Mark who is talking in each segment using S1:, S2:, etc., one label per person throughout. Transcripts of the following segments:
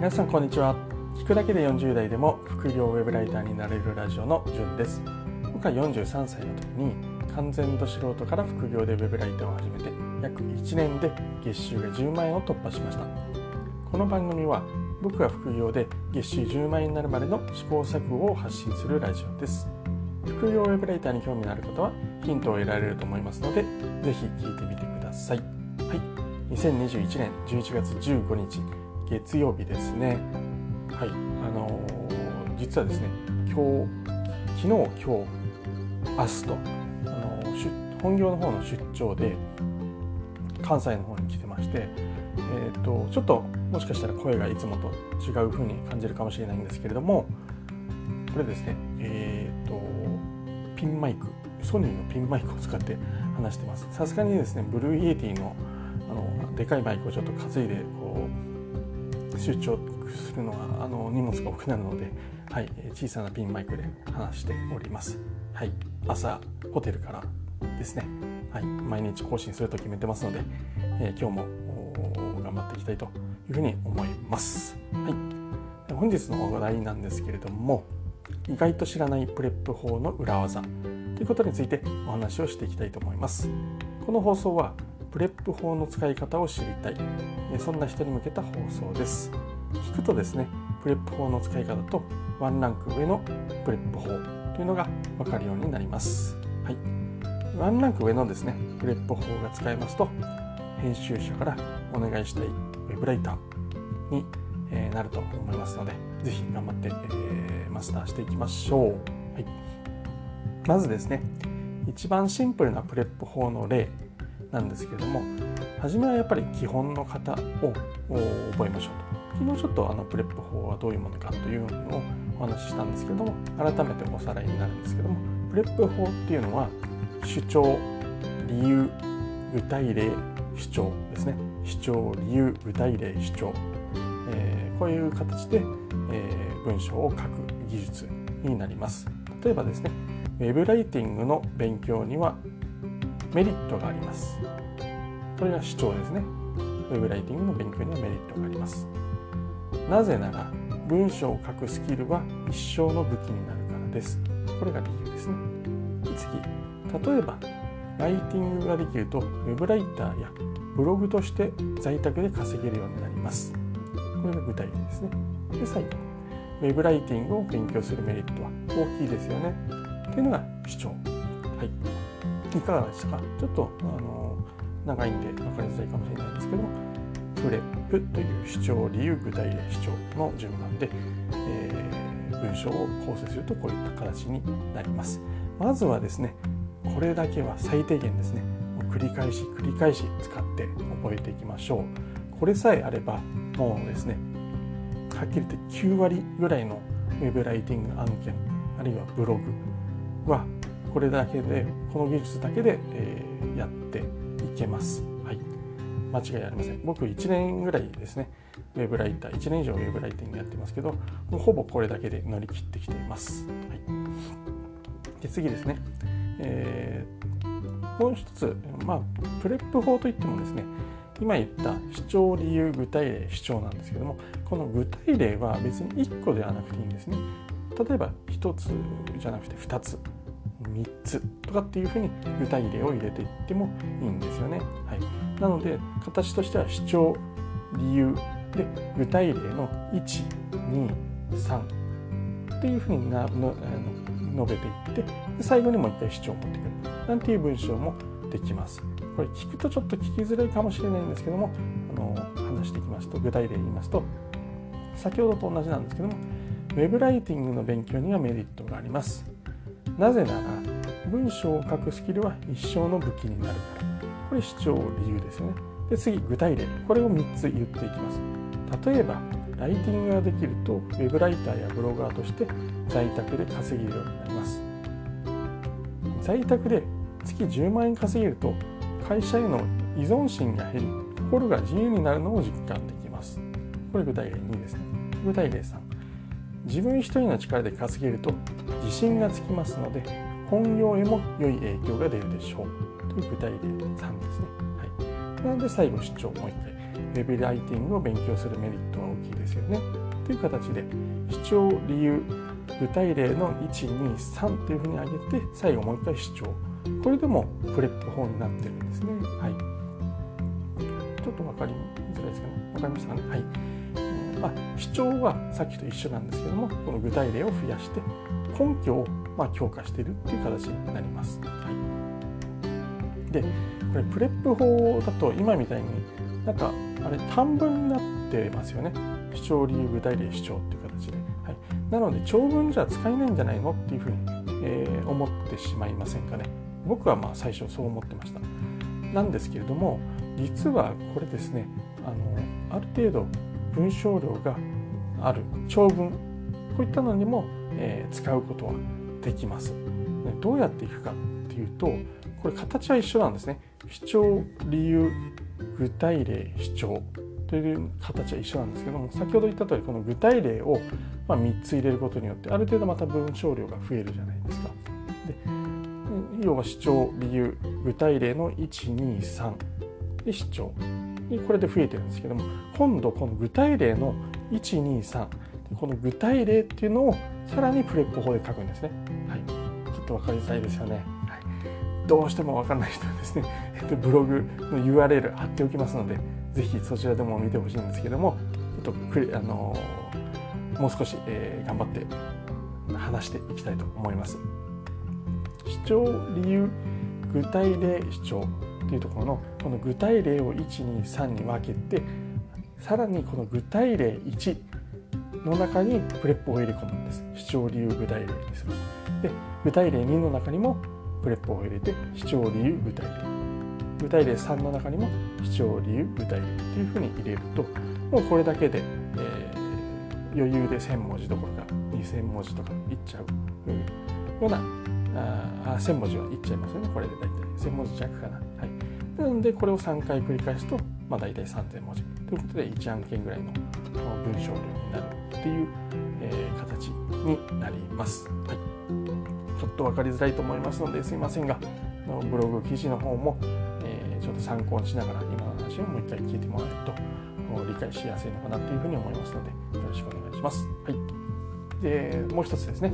S1: 皆さんこんにちは。聞くだけで40代でも副業ウェブライターになれるラジオのじゅんです。僕は43歳の時に完全度素人から副業でウェブライターを始めて約1年で月収が10万円を突破しました。この番組は僕が副業で月収10万円になるまでの試行錯誤を発信するラジオです。副業ウェブライターに興味のある方はヒントを得られると思いますのでぜひ聞いてみてください。はい。2021年11月15日月曜日ですね。はいあのー、実はですね今日昨日今日明日と、あのー、本業の方の出張で関西の方に来てまして、えーと、ちょっともしかしたら声がいつもと違う風に感じるかもしれないんですけれどもこれですねえっ、ー、とピンマイクソニーのピンマイクを使って 話してます。さすがにですね Blue Yeti のあのでかいマイクをちょっと担いでこう出張するのがあの荷物が多くなるので、はい、小さなピンマイクで話しております、はい、朝ホテルからですね、はい、毎日更新すると決めてますので、えー、今日も頑張っていきたいというふうに思います、はい、本日の話題なんですけれども意外と知らない PREP 法の裏技ということについてお話をしていきたいと思いますこの放送は PREP 法の使い方を知りたい。そんな人に向けた放送です。聞くとですね PREP 法の使い方とワンランク上の PREP 法というのが分かるようになります、はい、ワンランク上のですね PREP 法が使えますと編集者からお願いしたいウェブライターになると思いますので是非頑張って、えーマスターしていきましょう、はい、まずですね一番シンプルな PREP 法の例なんですけども初めはやっぱり基本の型を覚えましょうと。昨日ちょっとあの PREP 法はどういうものかというのをお話ししたんですけども改めておさらいになるんですけども PREP 法っていうのは主張理由具体例主張ですね。主張理由具体例主張、えー、こういう形で、えー、文章を書く技術になります。例えばですねウェブライティングの勉強にはメリットがあります。これが主張ですね。ウェブライティングの勉強にはメリットがあります。なぜなら文章を書くスキルは一生の武器になるからです。これが理由ですね。次例えばライティングができるとウェブライターやブログとして在宅で稼げるようになります。これが具体例ですね。で最後ウェブライティングを勉強するメリットは大きいですよね。というのが主張。はい。いかがでしたか？ちょっとあの長いんで分かりづらいかもしれないんですけどもプレップという主張理由具体例主張の順番で、えー、文章を構成するとこういった形になります。まずはですねこれだけは最低限ですね繰り返し繰り返し使って覚えていきましょう。これさえあればもうですねはっきり言って9割ぐらいのウェブライティング案件あるいはブログはこれだけでこの技術だけで、えー、やっていけます。はい、間違いありません。僕1年ぐらいですね、ウェブライター、1年以上ウェブライティングやってますけど、もうほぼこれだけで乗り切ってきています。はい、で次ですね、えー、もう一つ、まあ、プレップ法といってもですね、今言った主張理由具体例主張なんですけどもこの具体例は別に1個ではなくていいんですね例えば1つじゃなくて2つ3つとかっていうふうに具体例を入れていってもいいんですよね。はい、なので形としては主張理由で具体例の123っていうふうになの述べていってで最後にもう一回主張を持ってくるなんていう文章もできます。これ聞くとちょっと聞きづらいかもしれないんですけどもあの話していきますと具体例言いますと先ほどと同じなんですけどもウェブライティングの勉強にはメリットがあります。なぜなら文章を書くスキルは一生の武器になるから。これ主張理由ですよね。で次具体例。これを3つ言っていきます。例えばライティングができるとウェブライターやブロガーとして在宅で稼げるようになります。在宅で月10万円稼げると会社への依存心が減り心が自由になるのを実感できます。これ具体例2ですね。具体例3自分一人の力で稼げると自信がつきますので本業へも良い影響が出るでしょうという具体例3ですね。はい、なので最後主張もう一回ウェブライティングを勉強するメリットは大きいですよね。という形で主張理由具体例の123というふうに挙げて最後もう一回主張これでもプレップ法になってるんですね。はい、ちょっと分かりづらいですかね。分かりましたかね。はいまあ、主張はさっきと一緒なんですけどもこの具体例を増やして根拠をま強化しているという形になります。はい、でこれプレップ法だと今みたいになんかあれ短文になってますよね。主張理由具体例主張っていう形で。はい、なので長文じゃ使えないんじゃないのっていうふうに、えー、思ってしまいませんかね。僕はまあ最初そう思ってました。なんですけれども実はこれですねあのある程度文章量がある長文こういったのにも、えー、使うことはできます。どうやっていくかっていうとこれ形は一緒なんですね。主張理由具体例主張という形は一緒なんですけども先ほど言った通りこの具体例をま3つ入れることによってある程度また文章量が増えるじゃないですか。で要は主張理由具体例の123で主張これで増えてるんですけども今度この具体例の123この具体例っていうのをさらにプレップ法で書くんですね。はい、ちょっと分かりづらいですよね。はい、どうしても分かんない人はですね、えっと、ブログの URL 貼っておきますので是非そちらでも見てほしいんですけどもちょっとあのもう少し、えー、頑張って話していきたいと思います。主張理由具体例主張というところのこの具体例を123に分けてさらにこの具体例1の中に PREP を入れ込むんです。主張理由具体例にする。で具体例2の中にも PREP を入れて主張理由具体例。具体例3の中にも主張理由具体例というふうに入れるともうこれだけで、えー、余裕で1000文字どころか2000文字とかいっちゃうようなあ1000文字はいっちゃいますよねこれで大体。1000文字弱かな。なのでこれを3回繰り返すと、まあ、大体3000文字ということで1案件ぐらいの文章量になるっていう、えー、形になります。はい、ちょっと分かりづらいと思いますのですいませんがブログ記事の方も、えー、ちょっと参考にしながら今の話をもう一回聞いてもらえると理解しやすいのかなというふうに思いますのでよろしくお願いします。はい、でもう一つですね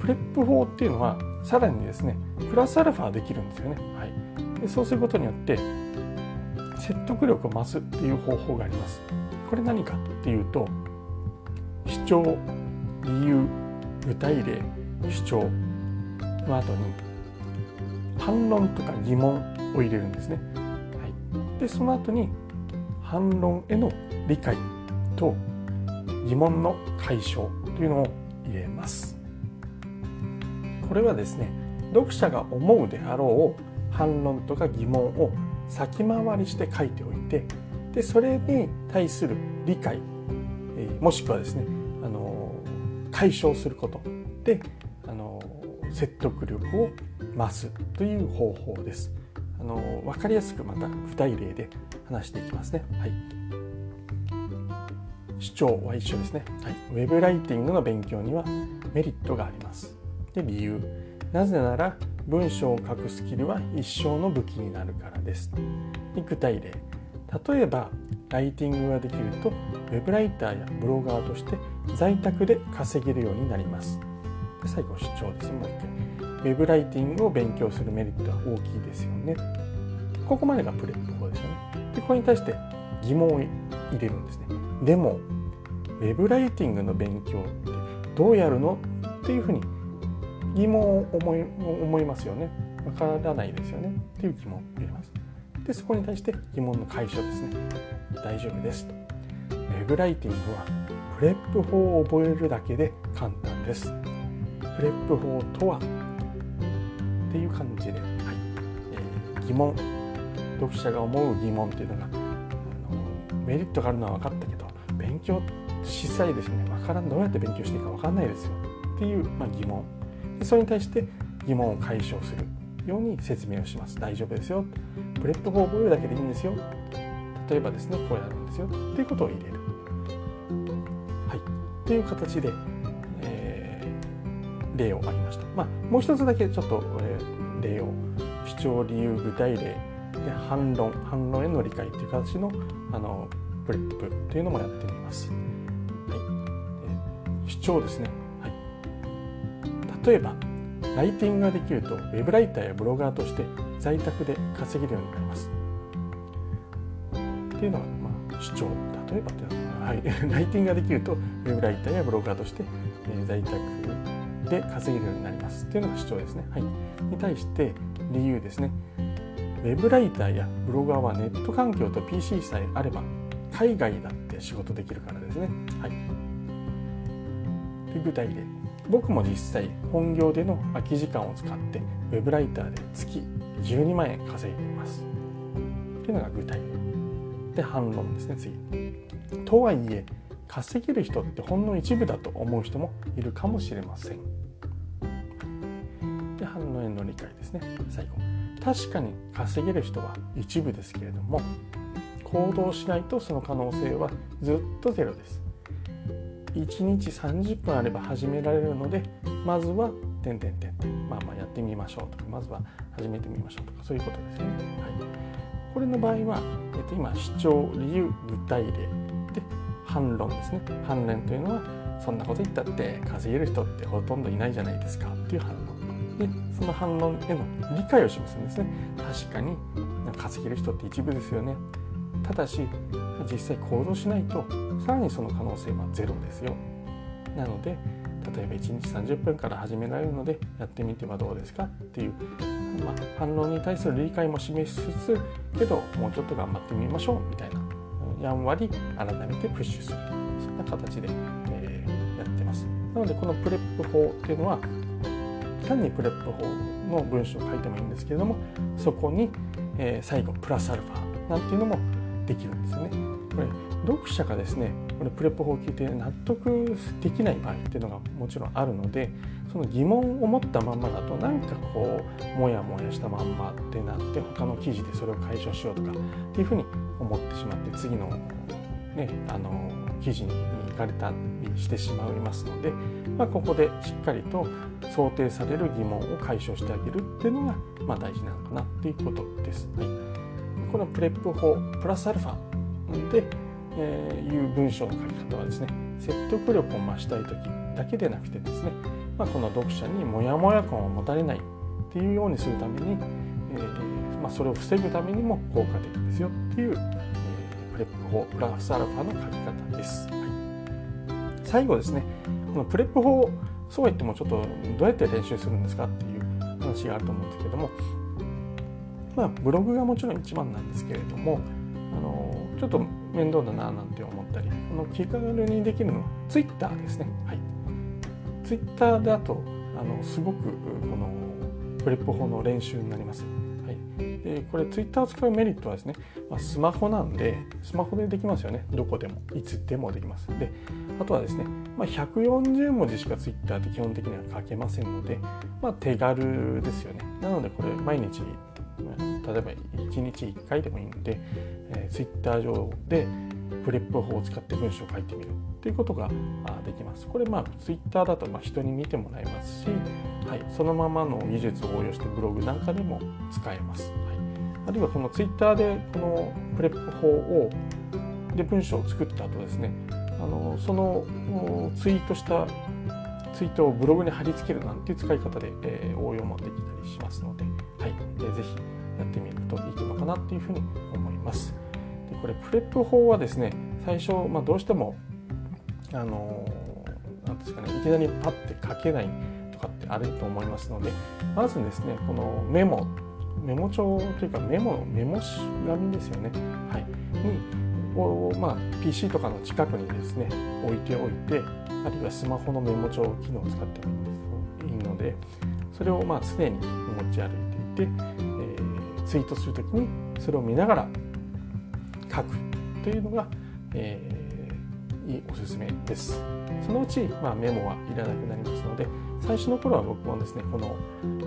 S1: プレップ法っていうのはさらにですねプラスアルファできるんですよね。はい、でそうすることによって説得力を増すっていう方法があります。これ何かっていうと主張理由具体例主張の後に反論とか疑問を入れるんですね。はい、でその後に反論への理解と疑問の解消というのを入れます。これはですね読者が思うであろう反論とか疑問を先回りして書いておいてでそれに対する理解、えー、もしくはですね、あの解消することで、あの説得力を増すという方法です。あの分かりやすくまた具体例で話していきますね。はい、主張は一緒ですね、はい。ウェブライティングの勉強にはメリットがあります。で理由なぜなら文章を書くスキルは一生の武器になるからです。具体例。例えばライティングができるとウェブライターやブロガーとして在宅で稼げるようになります。で最後主張ですもう一回ウェブライティングを勉強するメリットは大きいですよね。ここまでが PREP 法ですよね。でこれに対して疑問を入れるんですね。でもウェブライティングの勉強ってどうやるの？っていうふうに疑問を思い思いますよね。わからないですよね。っていう疑問を入れます。でそこに対して疑問の解消ですね。大丈夫ですと。ウェブライティングは PREP 法を覚えるだけで簡単です。 PREP 法とはっていう感じで、はい。えー、疑問。読者が思う疑問っていうのがあのメリットがあるのは分かったけど勉強実際ですね。分からん。どうやって勉強していいか分かんないですよ。っていう、まあ、疑問。それに対して疑問を解消するように説明をします。大丈夫ですよ。 PREP 法を覚えるだけでいいんですよ。例えばですねこうやるんですよ。っていうことを入れる。はい。という形で、えー、例を挙げました。まあもう一つだけちょっと、えー、例を。主張理由具体例。で反論。反論への理解という形のあの PREP というのもやってみます、はい、主張ですね、例えばライティングができるとウェブライターやブロガーとして在宅で稼げるようになりますっていうのは、まあ、主張例えばっていうのは、はい、ライティングができるとウェブライターやブロガーとして、え、在宅で稼げるようになりますっていうのが主張ですね。はい、に対して理由ですね。ウェブライターやブロガーはネット環境と PC さえあれば海外だって仕事できるからですね。はい、具体例僕も実際本業での空き時間を使ってウェブライターで月12万円稼いでいます。っていうのが具体で反論ですね次。とはいえ稼げる人ってほんの一部だと思う人もいるかもしれません。で反応への理解ですね最後。確かに稼げる人は一部ですけれども行動しないとその可能性はずっとゼロです。1日30分あれば始められるのでまずは点点点まあまあやってみましょうとかまずは始めてみましょうとかそういうことですね。はい、これの場合は、えっと、今主張理由具体例で反論ですね。反論というのはそんなこと言ったって稼げる人ってほとんどいないじゃないですかっていう反論。でその反論への理解を示すんですね。確かに稼げる人って一部ですよね。ただし実際行動しないとさらにその可能性はゼロですよ。なので例えば1日30分から始められるのでやってみてはどうですかっていう、まあ、反論に対する理解も示しつつけどもうちょっと頑張ってみましょうみたいな。やんわり改めてプッシュする。そんな形で、えー、やってます。なのでこの PREP 法っていうのは単に PREP 法の文章を書いてもいいんですけれどもそこに、えー、最後プラスアルファなんていうのもできるんですよね。これ読者がですねこれ PREP 法を聞いて納得できない場合っていうのがもちろんあるのでその疑問を持ったまんまだとなんかこうモヤモヤしたまんまってなって他の記事でそれを解消しようとかっていうふうに思ってしまって次の,、ね、あの記事に行かれたりしてしまいますので、まあ、ここでしっかりと想定される疑問を解消してあげるっていうのが、まあ、大事なのかなっていうことです。はい、この PREP 法プラスアルファで、え、いう文章の書き方はですね説得力を増したい時だけでなくてですね、まあ、この読者にモヤモヤ感を持たれないっていうようにするために、えーまあ、それを防ぐためにも効果的ですよっていう、えー、 PREP 法プラスアルファの書き方です。はい、最後ですねこの PREP 法そうは言ってもちょっとどうやって練習するんですかっていう話があると思うんですけどもまあブログがもちろん一番なんですけれどもあのちょっと面倒だななんて思ったりあの気軽にできるのはツイッターですね。はい、ツイッターだとあのすごくこの PREP 法の練習になります。はい、でこれツイッターを使うメリットはですね、まあ、スマホなんでスマホでできますよね。どこでも。いつでもできます。であとはですね、まあ、140文字しかツイッターって基本的には書けませんので、まあ、手軽ですよね。なのでこれ毎日例えば1日1回でもいいので、えー、ツイッター上で PREP 法を使って文章を書いてみるっていうことができます。これまあツイッターだとま人に見てもらえますし、はい、そのままの技術を応用してブログなんかでも使えます。はい、あるいはこのツイッターでこの PREP 法をで文章を作った後ですねあのそのツイートしたツイートをブログに貼り付けるなんていう使い方で、えー、応用もできたりしますので、はいえー、ぜひやってみるといいのかなっていうふうに思います。これプレップ法はですね最初、まあ、どうしてもあのなんですかねいきなりパッて書けないとかってあると思いますのでまずですねこのメモメモ帳というかメモメモ紙ですよね、はい、にを、まあ、PC とかの近くにですね置いておいてあるいはスマホのメモ帳機能を使ってもいいのでそれをまあ常に持ち歩いていて、えー、ツイートする時にそれを見ながら書くというのが、えー、いいおすすめです。そのうち、まあ、メモはいらなくなりますので最初の頃は僕もですねこの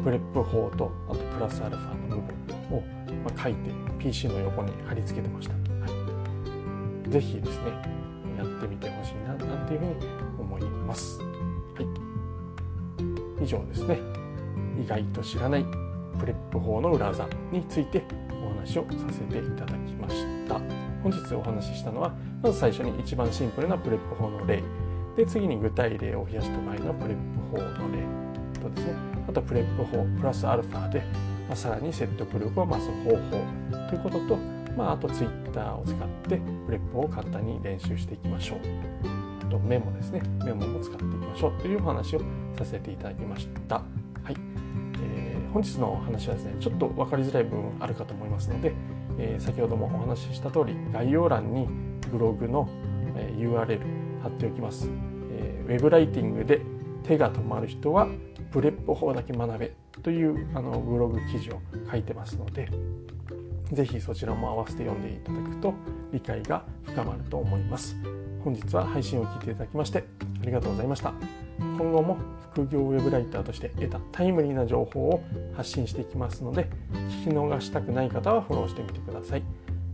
S1: PREP 法とあとプラスアルファの部分を、まあ、書いて PC の横に貼り付けてました。はい、ぜひですねやってみてほしいななんていうふうに思います。はい、以上ですね意外と知らない PREP 法の裏技についてお話をさせていただきました本日お話ししたのはまず最初に一番シンプルな PREP 法の例。で次に具体例を増やした場合のプレップ法の例とですね。あと PREP 法プラスアルファで、まあ、さらに説得力を増す方法。ということと、まあ、あとツイッターを使って PREP を簡単に練習していきましょう。あとメモですね。メモも使っていきましょうというお話をさせていただきました。はい、えー、本日のお話はですねちょっと分かりづらい部分あるかと思いますので、えー、先ほどもお話しした通り概要欄にブログのえ URL 貼っておきます、えー、ウェブライティングで手が止まる人は PREP 法だけ学べというあのブログ記事を書いてますのでぜひそちらも合わせて読んでいただくと理解が深まると思います。本日は配信を聞いていただきましてありがとうございました。今後も副業ウェブライターとして得たタイムリーな情報を発信していきますので聞き逃したくない方はフォローしてみてください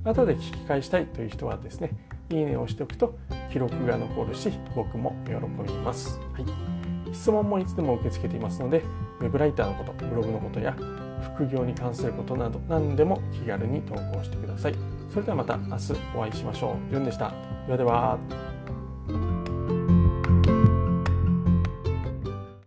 S1: 後で聞き返したいという人はですねいいねをしておくと記録が残るし僕も喜びます、はい、質問もいつでも受け付けていますのでウェブライターのことブログのことや副業に関することなど何でも気軽に投稿してくださいそれではまた明日お会いしましょう。じゅんでした。ではでは。